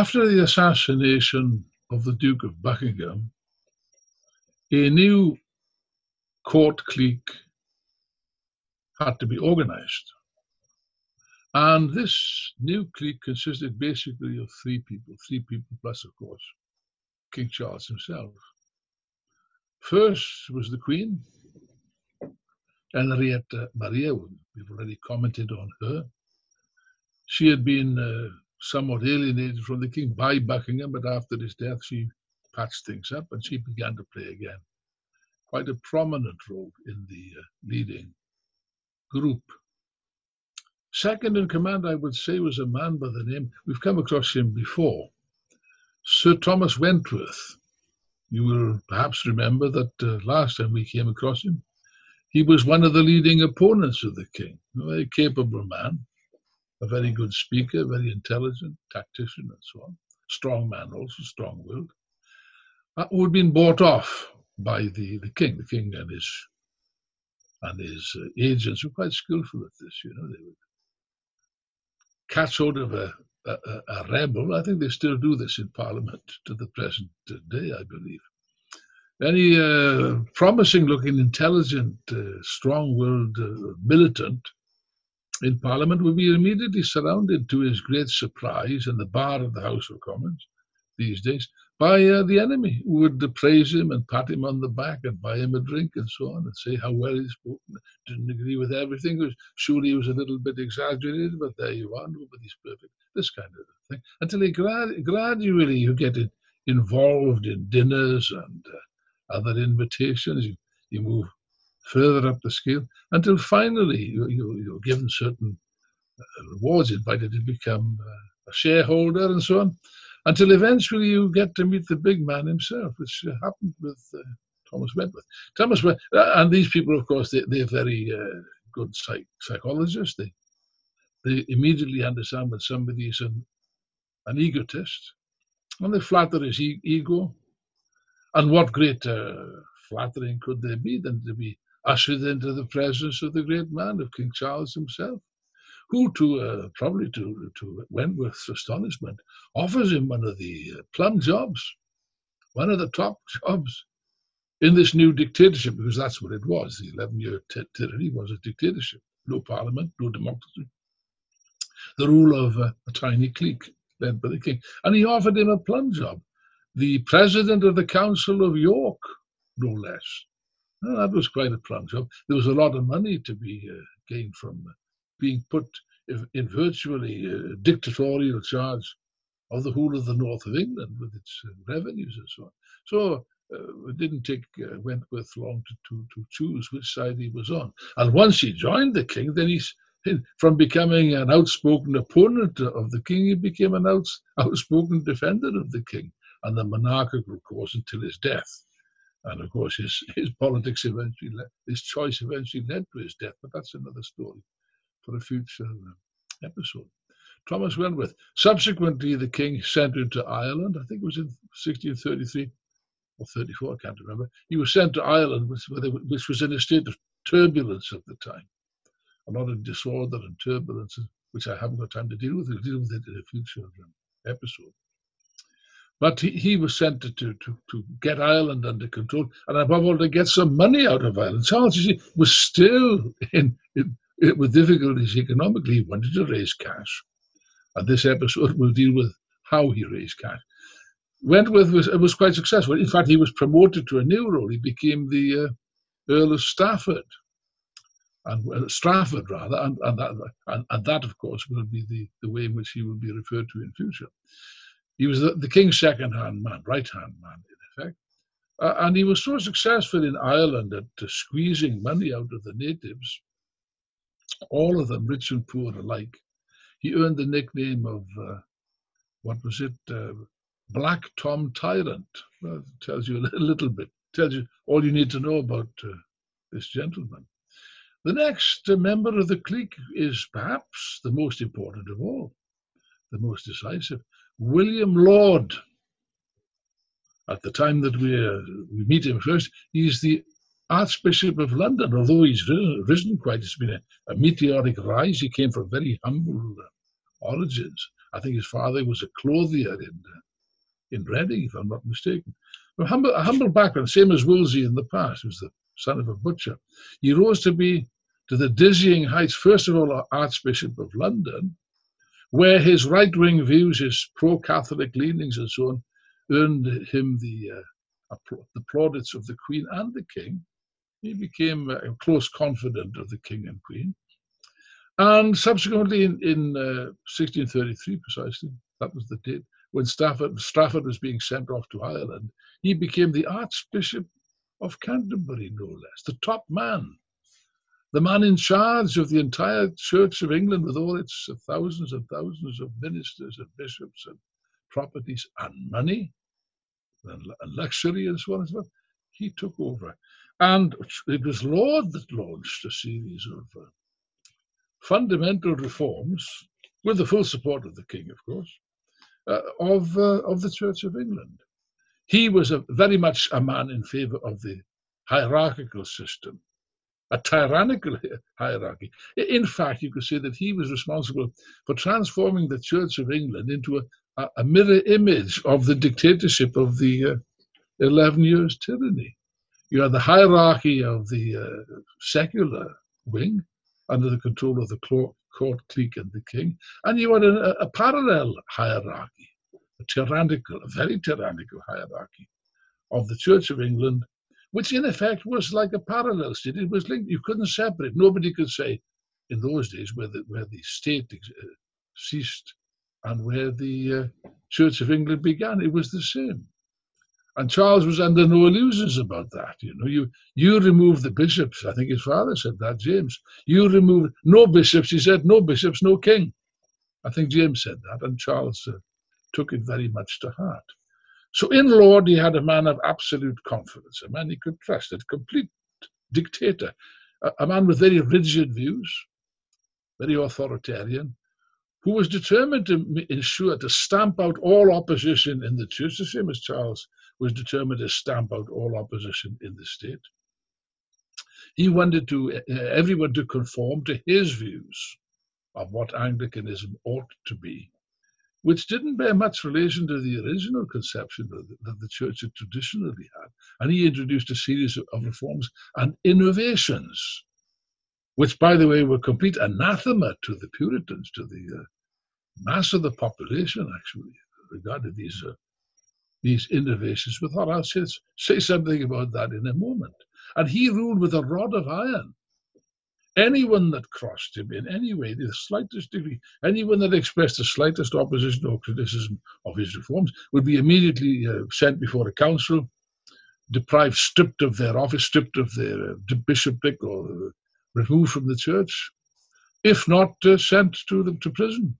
After the assassination of the Duke of Buckingham, a new court clique had to be organized. And this new clique consisted basically of three people, three people plus, of course, King Charles himself. First was the Queen, Henrietta Maria. We've already commented on her. She had been uh, somewhat alienated from the king by Buckingham, but after his death, she patched things up and she began to play again quite a prominent role in the uh, leading group. Second in command, I would say, was a man by the name, we've come across him before, Sir Thomas Wentworth. You will perhaps remember that uh, last time we came across him, he was one of the leading opponents of the king, a very capable man a very good speaker, very intelligent, tactician, and so on. Strong man, also strong willed. Uh, who had been bought off by the, the king. The king and his and his uh, agents were quite skillful at this. You know, they would catch hold of a, a, a, rebel. I think they still do this in Parliament to the present day, I believe. Any uh, promising-looking, intelligent, uh, strong-willed uh, militant in Parliament would be immediately surrounded, to his great surprise, in the bar of the House of Commons these days, by uh, the enemy, who would praise him and pat him on the back and buy him a drink and so on, and say how well he spoke. Didn't agree with everything. Was, surely he was a little bit exaggerated, but there you are. Nobody's perfect. This kind of thing. Until he grad- gradually you get involved in dinners and uh, other invitations. You, you move further up the scale until finally you, you, are given certain uh, rewards, invited to become uh, a shareholder and so on, until eventually you get to meet the big man himself, which uh, happened with uh, Thomas Wentworth. Thomas, uh, and these people, of course, they, they're very uh, good psych- psychologists. They, they immediately understand when somebody is an, an egotist, and they flatter his e- ego. And what greater flattering could there be than to be ushered into the presence of the great man, of King Charles himself, who, to uh, probably to, to Wentworth's astonishment, offers him one of the uh, plum jobs, one of the top jobs in this new dictatorship, because that's what it was. The 11 year tyranny was a dictatorship. No parliament, no democracy. The rule of uh, a tiny clique led by the king. And he offered him a plum job. The president of the Council of York, no less. That was quite a plunge job. There was a lot of money to be uh, gained from uh, being put in virtually uh, dictatorial charge of the whole of the north of England with its uh, revenues and so on. So uh, it didn't take uh, Wentworth long to, to, to choose which side he was on. And once he joined the king, then he's from becoming an outspoken opponent of the king, he became an outs, outspoken defender of the king and the monarchical cause until his death. And of course, his, his politics eventually, led, his choice eventually led to his death, but that's another story for a future uh, episode. Thomas Wentworth. Subsequently, the king sent him to Ireland. I think it was in 1633 or 34, I can't remember. He was sent to Ireland, which, which was in a state of turbulence at the time. A lot of disorder and turbulence, which I haven't got time to deal with. We'll deal with it in a future um, episode. But he, he was sent to, to, to get Ireland under control and above all to get some money out of Ireland. Charles you see, was still in, in, in, with difficulties economically. He wanted to raise cash. And this episode will deal with how he raised cash. Wentworth was, was quite successful. In fact, he was promoted to a new role. He became the uh, Earl of Strafford, and uh, rather, and, and, that, and, and that, of course, will be the, the way in which he will be referred to in future. He was the, the king's second hand man, right hand man, in effect. Uh, and he was so successful in Ireland at uh, squeezing money out of the natives all of them, rich and poor alike. He earned the nickname of, uh, what was it, uh, Black Tom Tyrant. Well, tells you a little bit, tells you all you need to know about uh, this gentleman. The next member of the clique is perhaps the most important of all, the most decisive, William Laud. At the time that we, uh, we meet him first, he's the Archbishop of London, although he's risen, quite, it's been a, a, meteoric rise. He came from very humble uh, origins. I think his father was a clothier in uh, in Reading, if I'm not mistaken. A humble, a humble background, same as Wolsey in the past, was the son of a butcher. He rose to be to the dizzying heights, first of all, Archbishop of London, where his right wing views, his pro Catholic leanings, and so on, earned him the, uh, the plaudits of the Queen and the King. He became a close confidant of the King and Queen. And subsequently, in, in uh, 1633 precisely, that was the date, when Strafford, Strafford was being sent off to Ireland, he became the Archbishop of Canterbury, no less, the top man, the man in charge of the entire Church of England with all its thousands and thousands of ministers and bishops and properties and money and, luxury and so on and so forth. He took over. And it was Laud that launched a series of uh, fundamental reforms, with the full support of the king, of course, uh, of, uh, of the Church of England. He was a, very much a man in favor of the hierarchical system, a tyrannical hierarchy. In fact, you could say that he was responsible for transforming the Church of England into a, a mirror image of the dictatorship of the uh, 11 years tyranny. You had the hierarchy of the uh, secular wing under the control of the court clique and the king, and you had a, a parallel hierarchy, a tyrannical, a very tyrannical hierarchy of the Church of England, which in effect was like a parallel state. It was linked. You couldn't separate. Nobody could say in those days where the, where the state uh, ceased and where the uh, Church of England began. It was the same. And Charles was under no illusions about that. You know, you you remove the bishops. I think his father said that, James. You remove no bishops. He said, no bishops, no king. I think James said that, and Charles uh, took it very much to heart. So in Laud, he had a man of absolute confidence, a man he could trust, a complete dictator, a, a man with very rigid views, very authoritarian, who was determined to ensure to stamp out all opposition in the church, the same as Charles was determined to stamp out all opposition in the state. He wanted to uh, everyone to conform to his views of what Anglicanism ought to be, which didn't bear much relation to the original conception that the, church had traditionally had. And he introduced a series of, reforms and innovations, which, by the way, were complete anathema to the Puritans, to the uh, mass of the population, actually, regarded these uh, these innovations with her. I'll say, say something about that in a moment. And he ruled with a rod of iron. Anyone that crossed him in any way, the slightest degree, anyone that expressed the slightest opposition or criticism of his reforms would be immediately uh, sent before a council, deprived, stripped of their office, stripped of their uh, bishopric, or uh, removed from the church, if not uh, sent to them to prison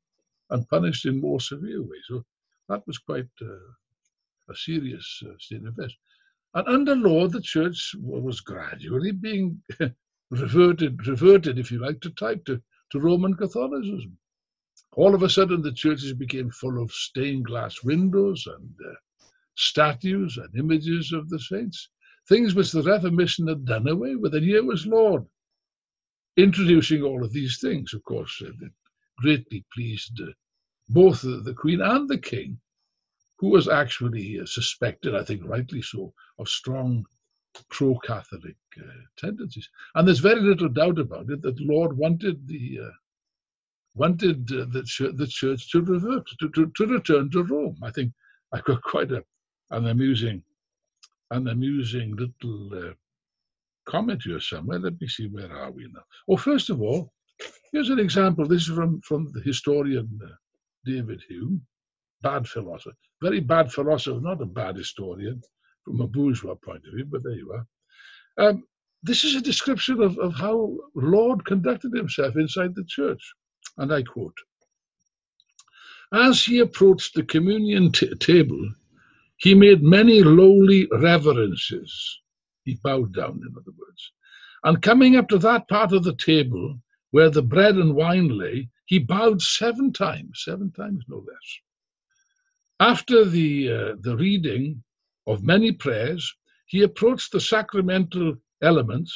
and punished in more severe ways. So that was quite uh, a serious uh, state of affairs. And under Laud, the church was gradually being reverted, reverted, if you like, to type to, to Roman Catholicism. All of a sudden, the churches became full of stained glass windows and uh, statues and images of the saints, things which the Reformation had done away with. And here was Laud introducing all of these things, of course, uh, greatly pleased uh, both the, the Queen and the King who was actually uh, suspected, I think rightly so, of strong pro Catholic uh, tendencies. And there's very little doubt about it that Laud wanted the uh, wanted uh, the, ch- the church to revert, to, to, to, return to Rome. I think I've got quite a, an amusing an amusing little uh, comment here somewhere. Let me see, where are we now? Well, first of all, here's an example. This is from, from the historian uh, David Hume bad philosopher, very bad philosopher, not a bad historian from a bourgeois point of view, but there you are. Um, this is a description of, of how Laud conducted himself inside the church. And I quote As he approached the communion t- table, he made many lowly reverences. He bowed down, in other words. And coming up to that part of the table where the bread and wine lay, he bowed seven times, seven times no less. After the, uh, the reading of many prayers, he approached the sacramental elements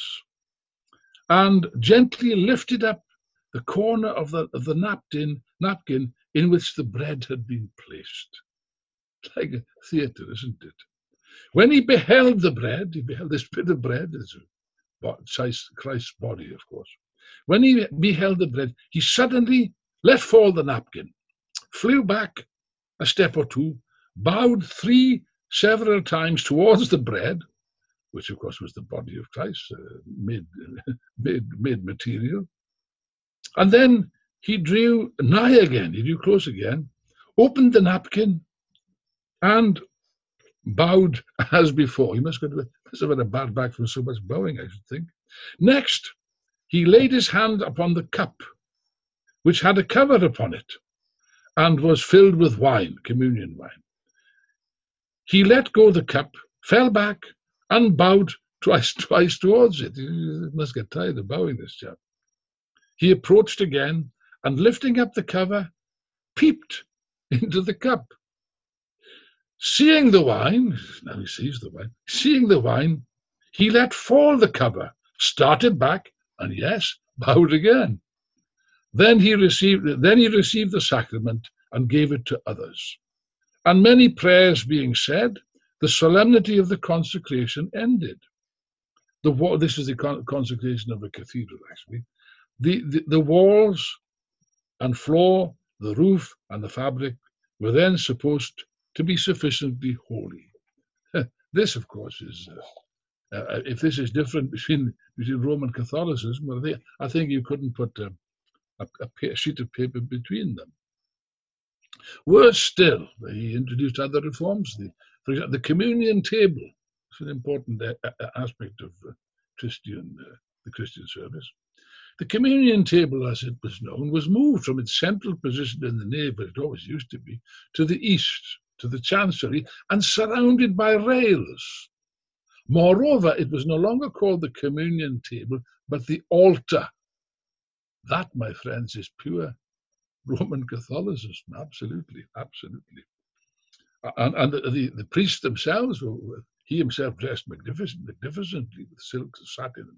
and gently lifted up the corner of the, of the napkin, napkin in which the bread had been placed. Like a theatre, isn't it? When he beheld the bread, he beheld this bit of bread, it's Christ's body, of course. When he beheld the bread, he suddenly let fall the napkin, flew back a step or two, bowed three several times towards the bread, which of course was the body of Christ, uh, made, made, made material. And then he drew nigh again, he drew close again, opened the napkin, and bowed as before. He must have, must have had a bad back from so much bowing, I should think. Next, he laid his hand upon the cup, which had a cover upon it, and was filled with wine, communion wine. He let go the cup, fell back, and bowed twice, twice towards it. He must get tired of bowing, this chap. He approached again, and lifting up the cover, peeped into the cup. Seeing the wine, now he sees the wine, seeing the wine, he let fall the cover, started back, and yes, bowed again. Then he received then he received the sacrament and gave it to others. And many prayers being said, the solemnity of the consecration ended. The this is the consecration of a cathedral, actually. The, the, the walls and floor, the roof and the fabric were then supposed to be sufficiently holy. this, of course, is uh, uh, if this is different between between Roman Catholicism, well, they, I think you couldn't put a, a, a, sheet of paper between them. Worse still, he introduced other reforms. The, for example, the communion table is an important aspect of Christian uh, the Christian service. The communion table, as it was known, was moved from its central position in the nave, as it always used to be, to the east, to the chancery, and surrounded by rails. Moreover, it was no longer called the communion table, but the altar. That, my friends, is pure Roman Catholicism. Absolutely, absolutely. And, and the, the, the, priests themselves were, he himself dressed magnificent, magnificently with silks and satin and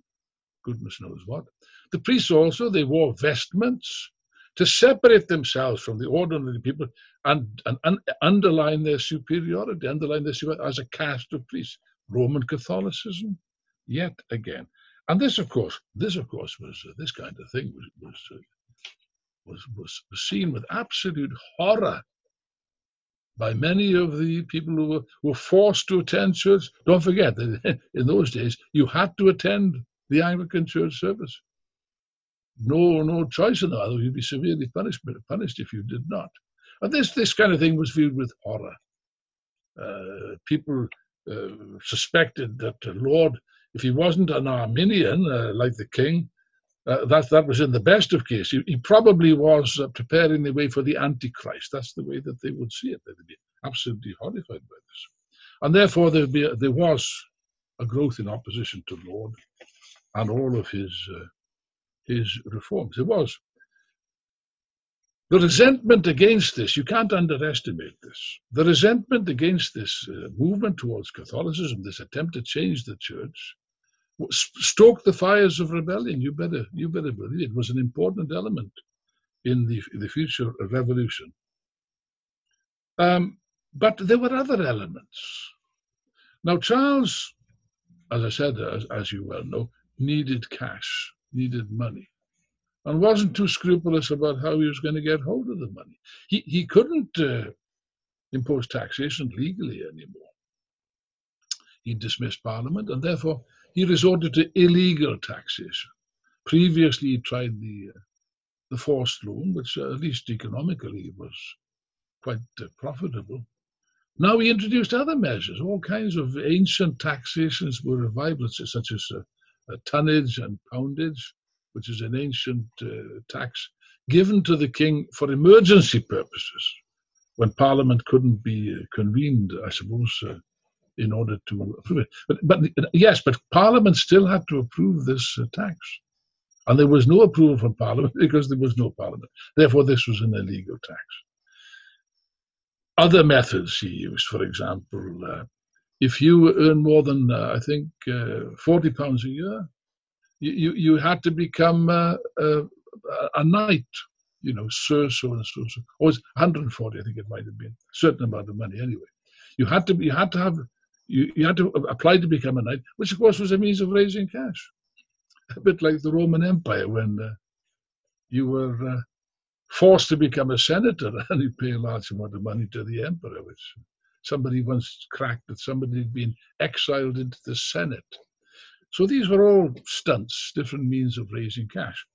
goodness knows what. The priests also, they wore vestments to separate themselves from the ordinary people and, and, and underline their superiority, underline their superiority as a caste of priests. Roman Catholicism, yet again. And this, of course, this, of course, was uh, this kind of thing was was, uh, was was seen with absolute horror by many of the people who were, were forced to attend church. Don't forget that in those days you had to attend the Anglican church service. No, no choice in that. You'd be severely punished, punished if you did not. And this, this kind of thing was viewed with horror. Uh, people uh, suspected that the Laud, if he wasn't an Arminian uh, like the king, uh, that that was in the best of cases. He, he probably was uh, preparing the way for the Antichrist. That's the way that they would see it. They'd be absolutely horrified by this, and therefore there be there was a growth in opposition to Laud and all of his uh, his reforms. There was the resentment against this, you can't underestimate this. The resentment against this uh, movement towards Catholicism, this attempt to change the church, stoked the fires of rebellion. You better, you better believe it was an important element in the, the future revolution. Um, but there were other elements. Now, Charles, as I said, as, as you well know, needed cash, needed money and wasn't too scrupulous about how he was going to get hold of the money. He, he couldn't uh, impose taxation legally anymore. He dismissed Parliament, and therefore he resorted to illegal taxation. Previously, he tried the uh, the forced loan, which uh, at least economically was quite uh, profitable. Now he introduced other measures. All kinds of ancient taxations were revived, such as uh, tonnage and poundage, which is an ancient uh, tax given to the king for emergency purposes when Parliament couldn't be convened, I suppose, uh, in order to approve it. But, but yes, but Parliament still had to approve this uh, tax. And there was no approval from Parliament because there was no Parliament. Therefore, this was an illegal tax. Other methods he used, for example, uh, if you earn more than, uh, I think, uh, 40 pounds a year, you, you, you had to become uh, a knight you know, sir, so and so, so. Or was 140, I think it might have been. A certain amount of money anyway. You had to, you had to have, you, you had to apply to become a knight, which of course was a means of raising cash. A bit like the Roman Empire when uh, you were uh, forced to become a senator and you pay a large amount of money to the emperor, which somebody once cracked that somebody had been exiled into the Senate. So these were all stunts, different means of raising cash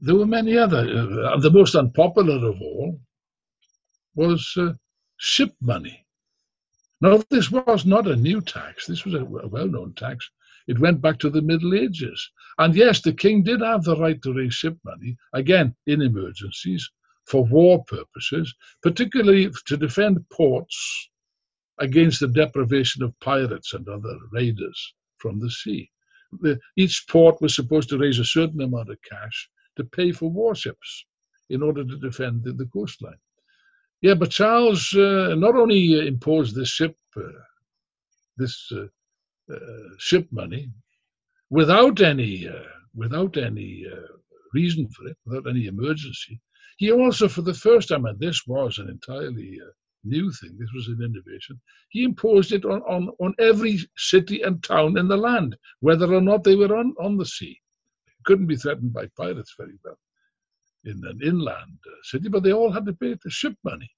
there were many other. Uh, the most unpopular of all was uh, ship money. Now, this was not a new tax. This was a, a well-known tax. It went back to the Middle Ages. And yes, the king did have the right to raise ship money, again, in emergencies, for war purposes, particularly to defend ports against the deprivation of pirates and other raiders from the sea. The, each port was supposed to raise a certain amount of cash to pay for warships in order to defend the, the coastline. Yeah, but Charles uh, not only uh, imposed this ship, uh, this uh, uh, ship money, without any, without any reason for it, without any emergency, he also, for the first time, and this was an entirely new thing, this was an innovation, he imposed it on, on, on every city and town in the land, whether or not they were on, on the sea. Couldn't be threatened by pirates very well in an inland uh, city, but they all had to pay the ship money,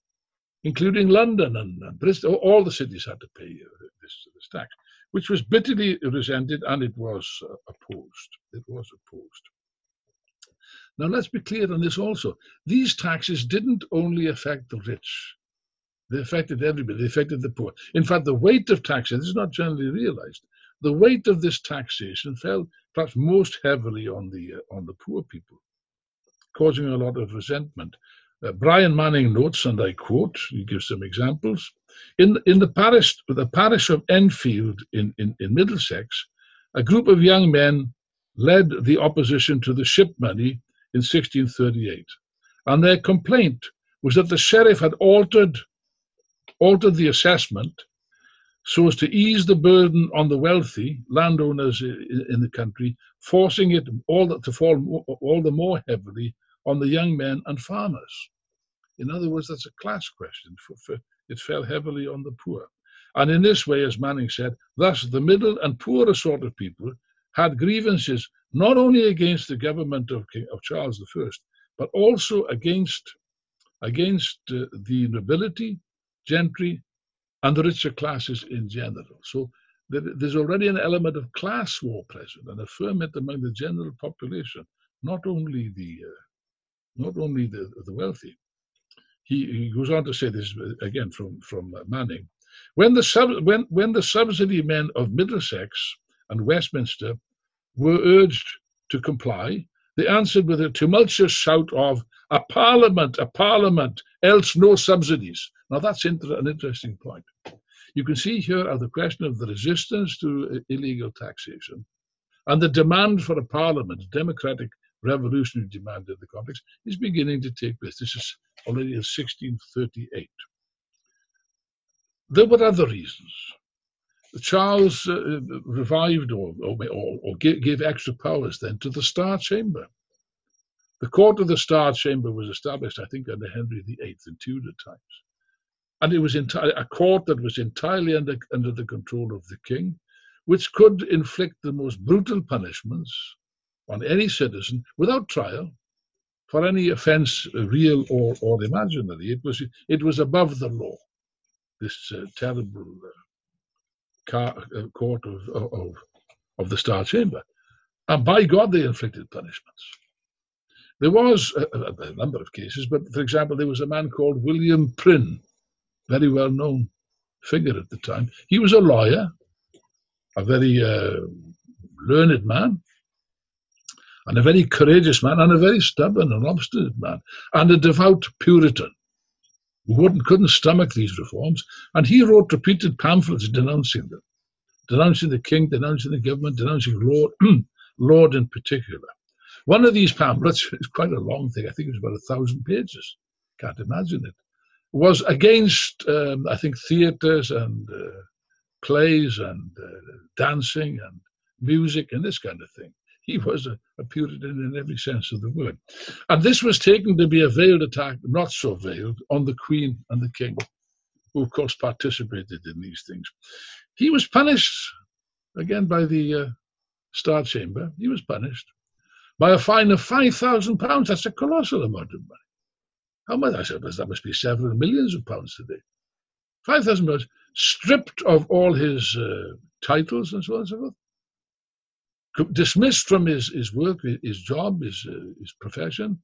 including London and, and Bristol. All the cities had to pay uh, this, this, tax, which was bitterly resented and it was uh, opposed. It was opposed. Now, let's be clear on this also. These taxes didn't only affect the rich, they affected everybody, they affected the poor. In fact, the weight of taxes, this is not generally realized, the weight of this taxation fell perhaps most heavily on the uh, on the poor people, causing a lot of resentment. Uh, Brian Manning notes, and I quote, he gives some examples. In, in the parish, the parish of Enfield in, in, in Middlesex, a group of young men led the opposition to the ship money in 1638. And their complaint was that the sheriff had altered, altered the assessment so as to ease the burden on the wealthy landowners in the country, forcing it all to fall all the more heavily on the young men and farmers. In other words, that's a class question. It fell heavily on the poor. And in this way, as Manning said, thus the middle and poorer sort of people had grievances not only against the government of, King, of Charles I, but also against, against uh, the nobility, gentry, and the richer classes in general. So there's already an element of class war present and a ferment among the general population, not only the uh, not only the, the wealthy. He, he, goes on to say this again from from uh, Manning. When the sub, when when the subsidy men of Middlesex and Westminster were urged to comply, they answered with a tumultuous shout of "A Parliament, a Parliament, else no subsidies." Now that's inter- an interesting point. You can see here how the question of the resistance to illegal taxation and the demand for a parliament, democratic revolutionary demand in the context, is beginning to take place. This is already in 1638. There were other reasons. Charles uh, revived or, or, or, gave extra powers then to the Star Chamber. The court of the Star Chamber was established, I think, under Henry VIII in Tudor times and it was enti- a court that was entirely under, under the control of the king, which could inflict the most brutal punishments on any citizen without trial for any offence, uh, real or, or imaginary. It was, it was above the law, this uh, terrible uh, car, uh, court of, of, of the Star Chamber. And by God, they inflicted punishments. There was a, a, number of cases, but for example, there was a man called William Prynne, very well known figure at the time. He was a lawyer, a very uh, learned man, and a very courageous man, and a very stubborn and obstinate man, and a devout Puritan who wouldn't, couldn't stomach these reforms. And he wrote repeated pamphlets denouncing them, denouncing the king, denouncing the government, denouncing Laud, Laud in particular. One of these pamphlets is quite a long thing. I think it was about a thousand pages. Can't imagine it. Was against, um, I think, theatres and uh, plays and uh, dancing and music and this kind of thing. He was a, a, Puritan in every sense of the word. And this was taken to be a veiled attack, not so veiled, on the Queen and the King, who, of course, participated in these things. He was punished, again, by the uh, Star Chamber. He was punished by a fine of £5,000. That's a colossal amount of money. How much? I suppose that must be several millions of pounds today. £5,000 stripped of all his uh, titles and so on and so forth. Dismissed from his, his work, his job, his, uh, his profession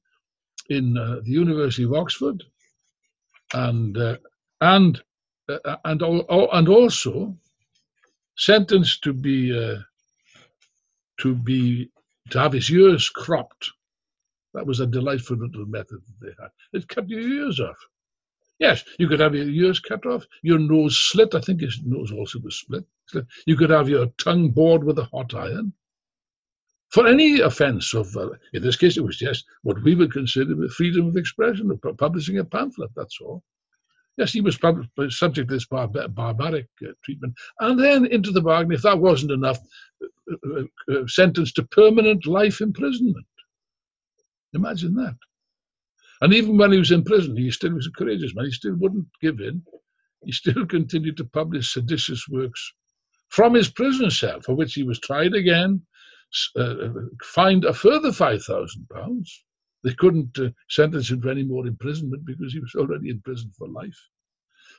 in uh, the University of Oxford, and uh, and uh, and and also sentenced to be uh, to be to have his ears cropped. That was a delightful little method they had. It cut your ears off. Yes, you could have your ears cut off, your nose slit. I think his nose also was split. You could have your tongue bored with a hot iron. For any offence of, uh, in this case, it was just what we would consider freedom of expression, of publishing a pamphlet, that's all. Yes, he was subject to this bar- barbaric uh, treatment. And then, into the bargain, if that wasn't enough, uh, uh, sentenced to permanent life imprisonment. Imagine that. And even when he was in prison, he still was a courageous man. He still wouldn't give in. He still continued to publish seditious works from his prison cell, for which he was tried again, uh, fined a further £5,000. They couldn't uh, sentence him to any more imprisonment because he was already in prison for life.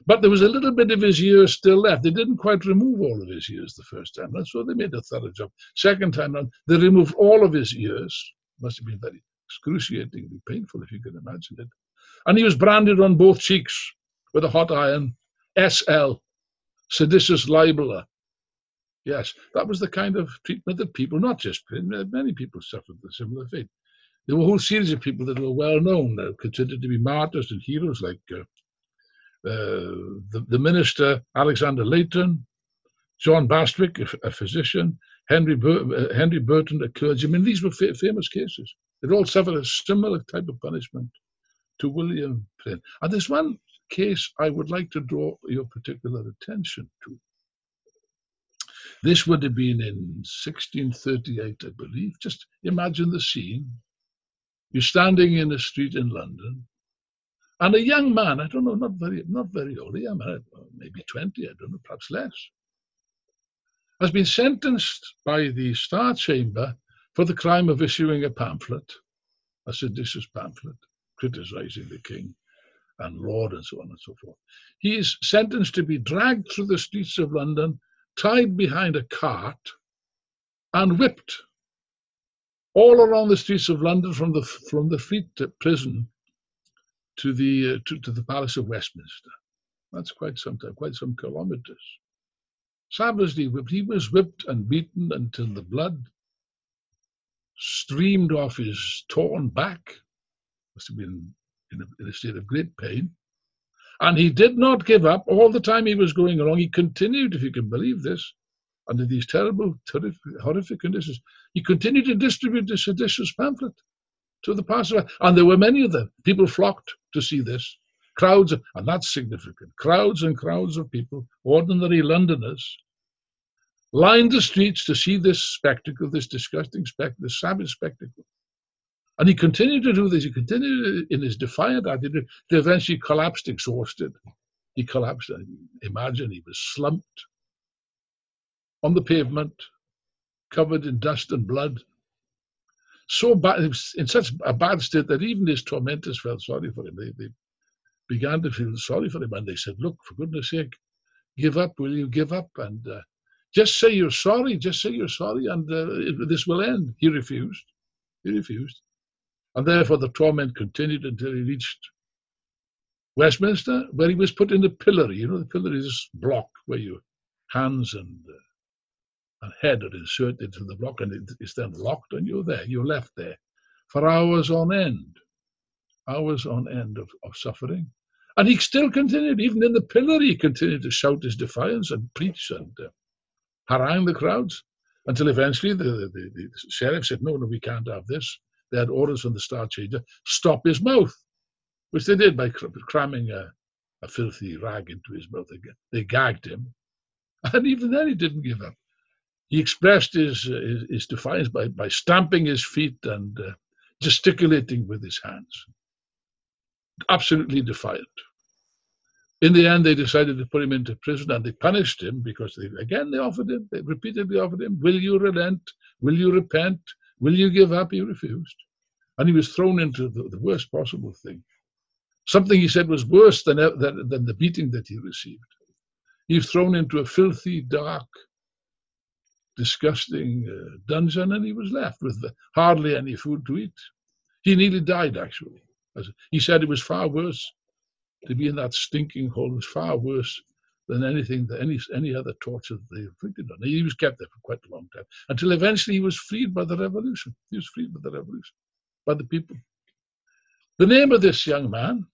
But there was a little bit of his ears still left. They didn't quite remove all of his ears the first time. That's why they made a thorough job. Second time round, they removed all of his ears. Must have been very excruciatingly painful, if you can imagine it. And he was branded on both cheeks with a hot iron SL, seditious libeler. Yes, that was the kind of treatment that people, not just many people suffered the similar fate. There were a whole series of people that were well known, uh, considered to be martyrs and heroes, like uh, uh, the, the minister Alexander Leighton, John Bastwick, a, a physician, Henry, Bur- uh, Henry Burton, a clergyman. These were fa- famous cases. They all suffered a similar type of punishment to William Prynne. And there's one case I would like to draw your particular attention to. This would have been in 1638, I believe. Just imagine the scene. You're standing in a street in London, and a young man, I don't know, not very, not very old, yeah, uh, maybe 20, I don't know, perhaps less, has been sentenced by the Star Chamber for the crime of issuing a pamphlet, a seditious pamphlet, criticizing the king and Laud and so on and so forth. He is sentenced to be dragged through the streets of London, tied behind a cart, and whipped all around the streets of London from the from the Fleet prison to the uh, to, to the Palace of Westminster. That's quite some time, quite some kilometers. Savagely whipped. He was whipped and beaten until the blood streamed off his torn back. Must have been in a, in a state of great pain. And he did not give up. All the time he was going along, he continued, if you can believe this, under these terrible, terrific, horrific conditions. He continued to distribute the seditious pamphlet to the passerby. And there were many of them. People flocked to see this. Crowds, and that's significant. Crowds and crowds of people, ordinary Londoners, lined the streets to see this spectacle, this disgusting spectacle, this savage spectacle. And he continued to do this. He continued in his defiant attitude to eventually collapsed, exhausted. He collapsed. Imagine he was slumped on the pavement, covered in dust and blood, so bad, in such a bad state that even his tormentors felt sorry for him. They, they began to feel sorry for him, and they said, "Look, for goodness' sake, give up. Will you give up and uh, just say you're sorry? Just say you're sorry, and uh, this will end." He refused. He refused, and therefore the torment continued until he reached Westminster, where he was put in the pillory. You know, the pillory is this block where your hands and uh, and head are inserted into the block and it is then locked and you're there, you're left there for hours on end, hours on end of, of suffering. And he still continued, even in the pillory, he continued to shout his defiance and preach and uh, harangue the crowds until eventually the, the, the, sheriff said, No, no, we can't have this. They had orders from the Star Chamber, stop his mouth, which they did by cramming a, a filthy rag into his mouth again. They gagged him. And even then, he didn't give up. He expressed his, uh, his, his, defiance by, by stamping his feet and uh, gesticulating with his hands. Absolutely defiant. In the end, they decided to put him into prison and they punished him because, they, again, they offered him, they repeatedly offered him, Will you relent? Will you repent? Will you give up? He refused. And he was thrown into the, the worst possible thing. Something he said was worse than, than, than the beating that he received. He was thrown into a filthy, dark, disgusting uh, dungeon and he was left with hardly any food to eat. He nearly died, actually. As he said it was far worse to be in that stinking hole, it was far worse than anything that any any other torture they inflicted on him. He was kept there for quite a long time until eventually he was freed by the revolution. He was freed by the revolution, by the people. The name of this young man,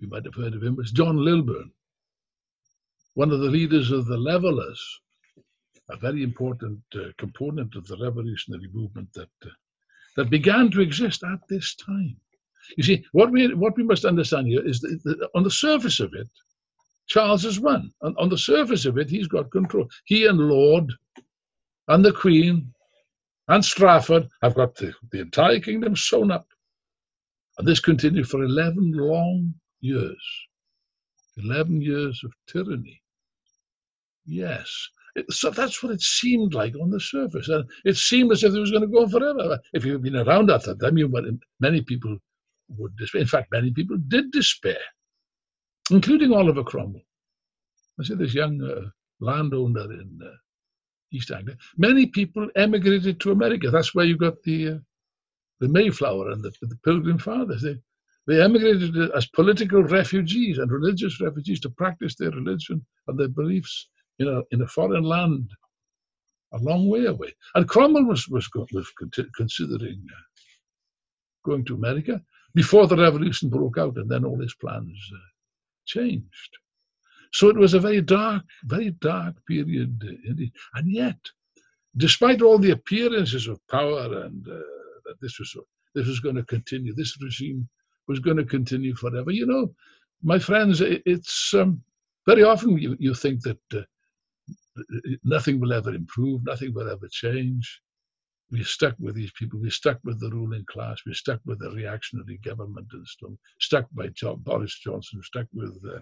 you might have heard of him, was John Lilburne, one of the leaders of the Levelers, a very important uh, component of the revolutionary movement that uh, that began to exist at this time. You see, what we what we must understand here is that on the surface of it, Charles has won. On, on the surface of it, he's got control. He and Laud and the Queen and Strafford have got the, the entire kingdom sewn up. And this continued for 11 long years. 11 years of tyranny. Yes. So that's what it seemed like on the surface. And it seemed as if it was going to go on forever. If you've been around at that time, you, many people would despair. In fact, many people did despair, including Oliver Cromwell. I said this young uh, landowner in uh, East Anglia. Many people emigrated to America. That's where you got the uh, the Mayflower and the, the Pilgrim Fathers. They they emigrated as political refugees and religious refugees to practice their religion and their beliefs in a in a foreign land, a long way away. And Cromwell was was, was considering uh, going to America before the revolution broke out, and then all his plans uh, changed. So it was a very dark, very dark period indeed. And yet, despite all the appearances of power and uh, that this was this was going to continue, this regime was going to continue forever. You know, my friends, it's um, very often you, you think that uh, nothing will ever improve, nothing will ever change we're stuck with these people. We're stuck with the ruling class. We're stuck with the reactionary government and stuff. Stuck by John, Boris Johnson. Stuck with uh,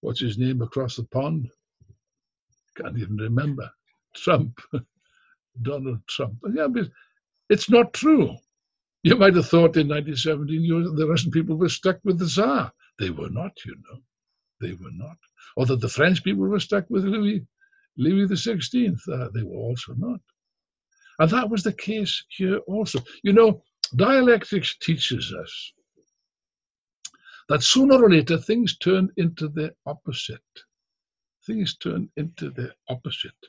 what's his name across the pond? Can't even remember. Trump, Donald Trump. Yeah, but it's not true. You might have thought in 1917 you, the Russian people were stuck with the Tsar. They were not, you know. They were not. Or that the French people were stuck with Louis, Louis the Sixteenth. Uh, they were also not. And that was the case here also. You know, dialectics teaches us that sooner or later things turn into the opposite. Things turn into the opposite.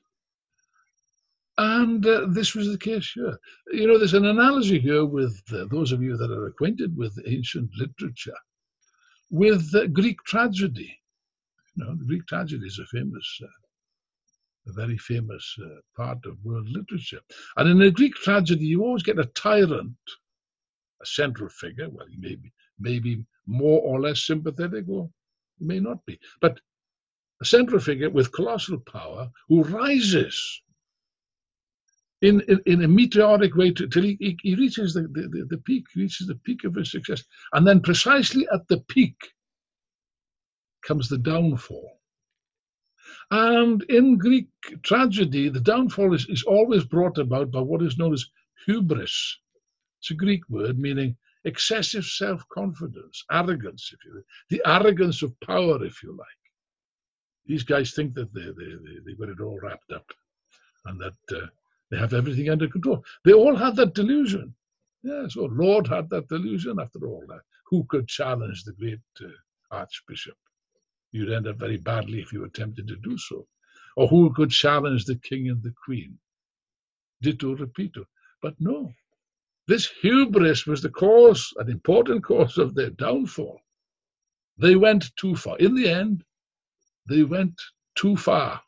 And uh, this was the case here. You know, there's an analogy here with uh, those of you that are acquainted with ancient literature, with uh, Greek tragedy. You know, the Greek tragedy is a famous uh, a very famous uh, part of world literature. And in a Greek tragedy, you always get a tyrant, a central figure. Well, he may be, maybe more or less sympathetic, or may not be, but a central figure with colossal power who rises in, in, in a meteoric way till he, he, he reaches the, the, the peak, reaches the peak of his success. And then precisely at the peak comes the downfall. And in Greek tragedy, the downfall is, is always brought about by what is known as hubris. It's a Greek word meaning excessive self confidence, arrogance, if you the arrogance of power, if you like. These guys think that they, they, they, they got it all wrapped up and that uh, they have everything under control. They all had that delusion. Yeah, so Laud had that delusion after all. that. who could challenge the great uh, archbishop? You'd end up very badly if you attempted to do so. or who could challenge the king and the queen. Ditto repito. But no, this hubris was the cause, an important cause of their downfall. They went too far. In the end, they went too far.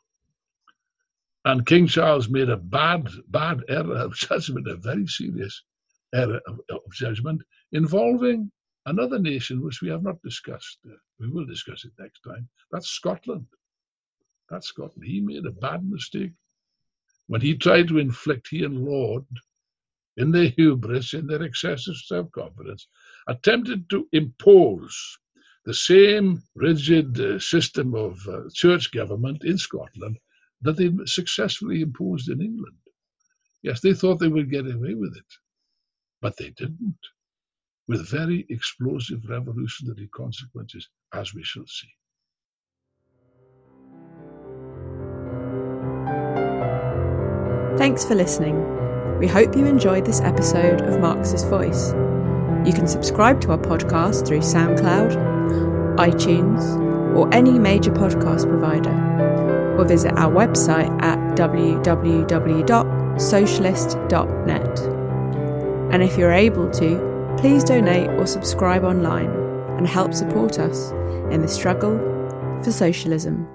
And King Charles made a bad, bad error of judgment, a very serious error of, of judgment involving another nation which we have not discussed. Uh, we will discuss it next time. That's Scotland. That's Scotland. He made a bad mistake when he tried to inflict, he and Laud, in their hubris, in their excessive self confidence, attempted to impose the same rigid uh, system of uh, church government in Scotland that they successfully imposed in England. Yes, they thought they would get away with it, but they didn't, with very explosive revolutionary consequences, as we shall see. Thanks for listening. We hope you enjoyed this episode of Marxist Voice. You can subscribe to our podcast through SoundCloud, iTunes, or any major podcast provider, or visit our website at www.socialist.net. And if you're able to, please donate or subscribe online and help support us in the struggle for socialism.